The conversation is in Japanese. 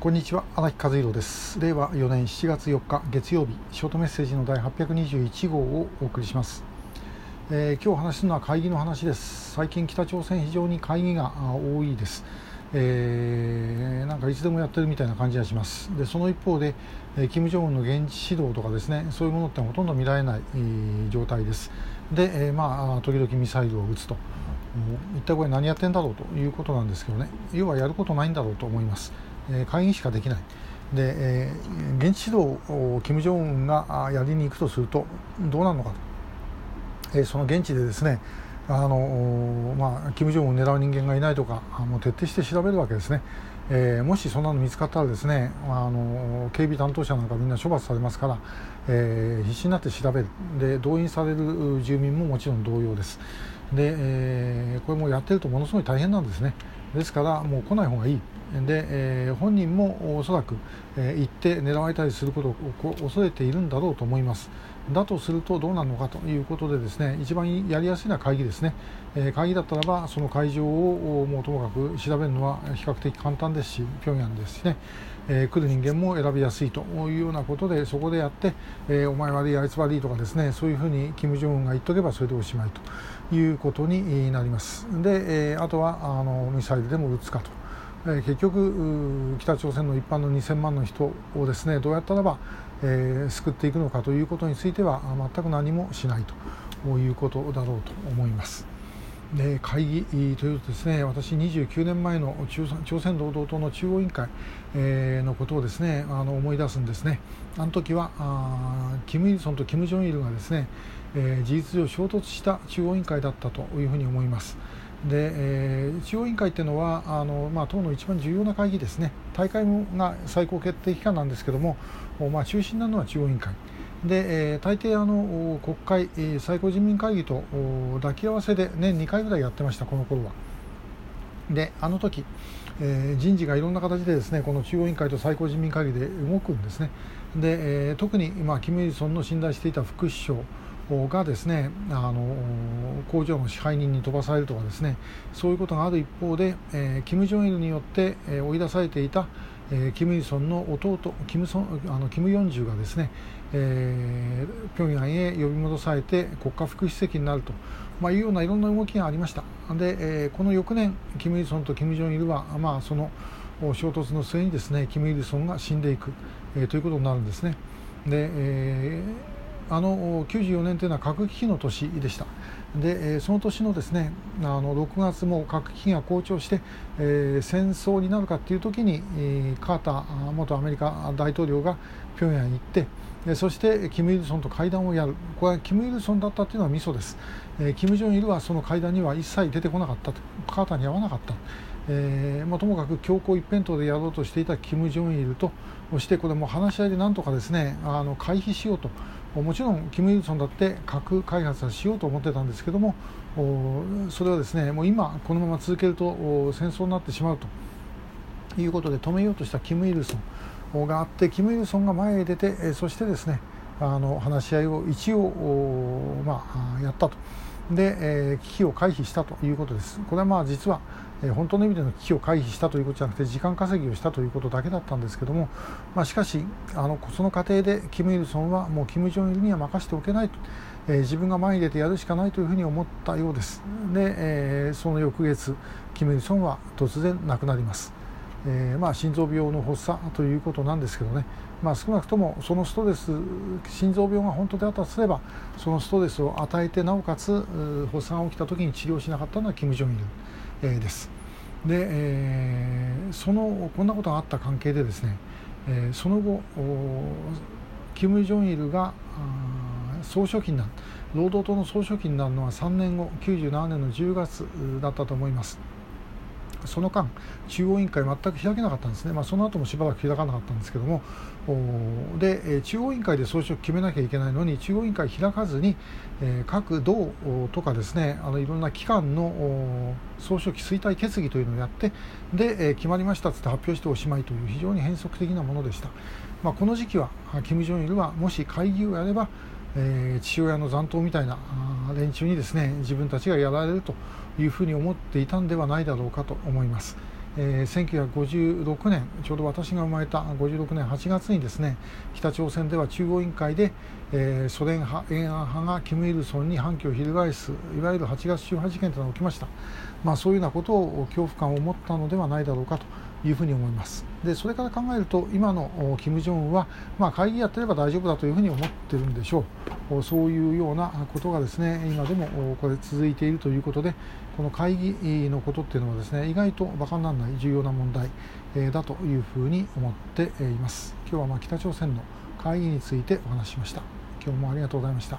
こんにちは荒木和弘です。令和4年7月4日月曜日ショートメッセージの第821号をお送りします、えー、今日話すのは会議の話です。最近北朝鮮非常に会議が多いです、えー、なんかいつでもやってるみたいな感じがします。でその一方で、えー、金正恩の現地指導とかですねそういうものってほとんど見られない、えー、状態です。で、えー、まあ時々ミサイルを撃つと。一体これ何やってんだろうということなんですけどね。要はやることないんだろうと思います。え会議しかできない。で、え、現地指導を金正恩がやりに行くとするとどうなるのかと、え、その現地でですねあのまあ、金正恩を狙う人間がいないとかもう徹底して調べるわけですね、え、もしそんなの見つかったらですねあの警備担当者なんかみんな処罰されますから、え、必死になって調べる。で動員される住民ももちろん同様です。で、え、これもやってるとものすごい大変なんですね。ですからもう来ない方がいい。で、えー、本人もおそらく、えー、行って狙われたりすることを恐れているんだろうと思います。だとするとどうなるのかということでですね一番やりやすいのは会議ですね、えー、会議だったらばその会場をもうともかく調べるのは比較的簡単ですし平壌ですしね、えー、来る人間も選びやすいというようなことでそこでやって、えー、お前悪いあいつ悪いとかですねそういうふうに金正恩が言っとけばそれでおしまいということになります。で、えー、あとはあのミサイルでも撃つかと。え結局北朝鮮の一般の2000万の人をですねどうやったらば、えー、救っていくのかということについては全く何もしないということだろうと思います。で会議というとですね私29年前の朝鮮労働党の中央委員会、えー、のことをですねあの思い出すんですねあの時はあキム・イルソンとキム・ジョンイルがですね、えー、事実上衝突した中央委員会だったというふうに思います。で、えー、中央委員会っていうのはあの、まあ、党の一番重要な会議ですね。大会が最高決定機関なんですけども、まあ、中心なのは中央委員会。で、えー、大抵あの国会、最高人民会議と抱き合わせで年2回ぐらいやってましたこの頃は。であの時、えー、人事がいろんな形でですねこの中央委員会と最高人民会議で動くんですね。で、えー、特に、まあ、キム・イルソンの信頼していた副首相がですねあの工場の支配人に飛ばされるとかですねそういうことがある一方で、えー、キム・ジョンイルによって、えー、追い出されていた、えー、キム・イルソンの弟キムソンあのキム・ヨンジュがですね、えー、平壌へ呼び戻されて国家副主席になると、まあ、いうようないろんな動きがありました。で、えー、この翌年キム・イルソンとキム・ジョンイルは、まあ、その衝突の末にですねキム・イルソンが死んでいく、えー、ということになるんですね。で、えーあの94年というのは核危機の年でした。でその年のですねあの6月も核危機が好調して、えー、戦争になるかという時に、カーター元アメリカ大統領が平壌に行ってそしてキム・イルソンと会談をやる。これはキム・イルソンだったというのはミソです、えー、キム・ジョンイルはその会談には一切出てこなかったと。カーターに会わなかった、えーまあ、ともかく強行一辺倒でやろうとしていたキム・ジョンイルとそしてこれも話し合いでなんとかですねあの回避しようと。もちろんキム・イルソンだって核開発はしようと思ってたんですけどもそれはですねもう今このまま続けると戦争になってしまうということで止めようとしたキム・イルソンがあってキム・イルソンが前へ出てそしてですねあの話し合いを一応、まあ、やったと。で、え、危機を回避したということです。これはまあ実は、え、本当の意味での危機を回避したということじゃなくて時間稼ぎをしたということだけだったんですけども、まあ、しかしあのその過程でキム・イルソンはもうキム・ジョンイルには任せておけないと、えー、自分が前に出てやるしかないというふうに思ったようです。で、えー、その翌月キム・イルソンは突然亡くなります。えーまあ、心臓病の発作ということなんですけどね、まあ、少なくともそのストレス心臓病が本当であったとすればそのストレスを与えてなおかつ発作が起きた時に治療しなかったのはキム・ジョンイル、えー、です。で、えー、そのこんなことがあった関係でですね、えー、その後キム・ジョンイルが総書記になる労働党の総書記になるのは3年後97年の10月だったと思います。その間、中央委員会全く開けなかったんですね、まあ、その後もしばらく開かなかったんですけども、で中央委員会で総書記決めなきゃいけないのに、中央委員会開かずに、え、各道とかですね、あのいろんな機関の総書記衰退決議というのをやって、で、え、決まりましたとって発表しておしまいという非常に変則的なものでした。まあ、この時期は、金正日はもし会議をやれば、えー、父親の残党みたいな連中にですね自分たちがやられるというふうに思っていたんではないだろうかと思います。えー、1956年ちょうど私が生まれた56年8月にですね北朝鮮では中央委員会で、えー、ソ連派延安派がキム・イルソンに反旗を翻すいわゆる8月18事件というのが起きました、まあ、そういうようなことを恐怖感を持ったのではないだろうかというふうに思いますでそれから考えると今の金正恩は、まあ、会議やってれば大丈夫だというふうに思ってるんでしょう。そういうようなことがですね今でもこれ続いているということでこの会議のことっていうのはですね意外と馬鹿にならない重要な問題だというふうに思っています。今日はま北朝鮮の会議についてお話ししました。今日もありがとうございました。